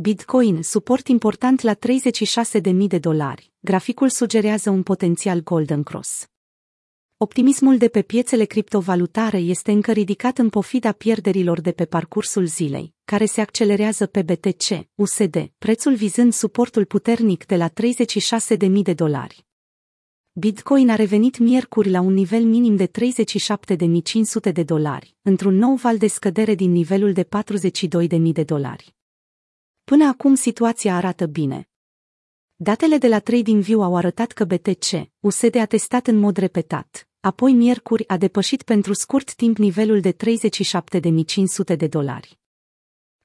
Bitcoin, suport important la 36.000 de dolari. Graficul sugerează un potențial Golden Cross. Optimismul de pe piețele criptovalutare este încă ridicat în pofida pierderilor de pe parcursul zilei, care se accelerează pe BTC, USD, prețul vizând suportul puternic de la 36.000 de dolari. Bitcoin a revenit miercuri la un nivel minim de 37.500 de dolari, într-un nou val de scădere din nivelul de 42.000 de dolari. Până acum situația arată bine. Datele de la TradingView au arătat că BTC, USD a testat în mod repetat, apoi miercuri a depășit pentru scurt timp nivelul de 37.500 de dolari.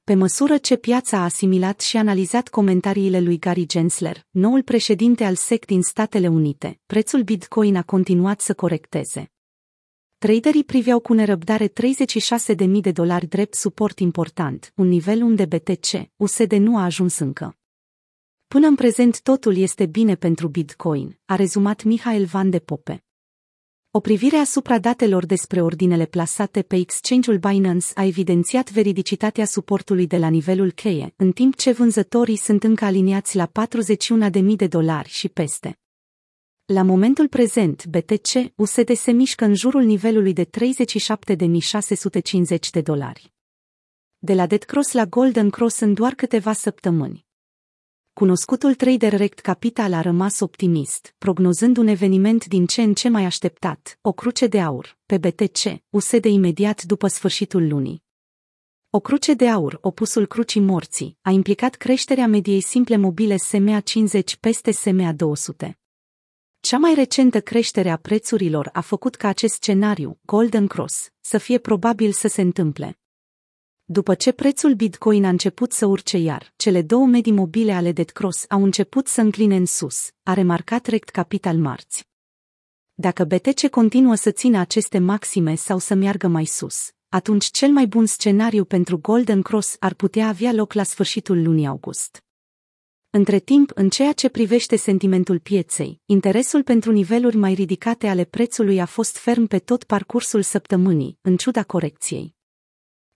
Pe măsură ce piața a asimilat și analizat comentariile lui Gary Gensler, noul președinte al SEC din Statele Unite, prețul Bitcoin a continuat să corecteze. Traderii priveau cu nerăbdare 36.000 de dolari drept suport important, un nivel unde BTC, USD nu a ajuns încă. Până în prezent totul este bine pentru Bitcoin, a rezumat Mihail Van de Pope. O privire asupra datelor despre ordinele plasate pe exchange-ul Binance a evidențiat veridicitatea suportului de la nivelul cheie, în timp ce vânzătorii sunt încă aliniați la 41.000 de dolari și peste. La momentul prezent, BTC USD se mișcă în jurul nivelului de 37.650 de dolari. De la Dead Cross la Golden Cross în doar câteva săptămâni. Cunoscutul trader Rect Capital a rămas optimist, prognozând un eveniment din ce în ce mai așteptat, o cruce de aur, pe BTC, USD imediat după sfârșitul lunii. O cruce de aur, opusul crucii morții, a implicat creșterea mediei simple mobile SMA 50 peste SMA 200. Cea mai recentă creștere a prețurilor a făcut ca acest scenariu, Golden Cross, să fie probabil să se întâmple. După ce prețul Bitcoin a început să urce iar, cele două medii mobile ale Dead Cross au început să încline în sus, a remarcat Rect Capital marți. Dacă BTC continuă să țină aceste maxime sau să meargă mai sus, atunci cel mai bun scenariu pentru Golden Cross ar putea avea loc la sfârșitul lunii august. Între timp, în ceea ce privește sentimentul pieței, interesul pentru niveluri mai ridicate ale prețului a fost ferm pe tot parcursul săptămânii, în ciuda corecției.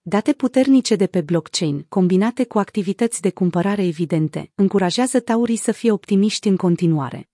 Date puternice de pe blockchain, combinate cu activități de cumpărare evidente, încurajează taurii să fie optimiști în continuare.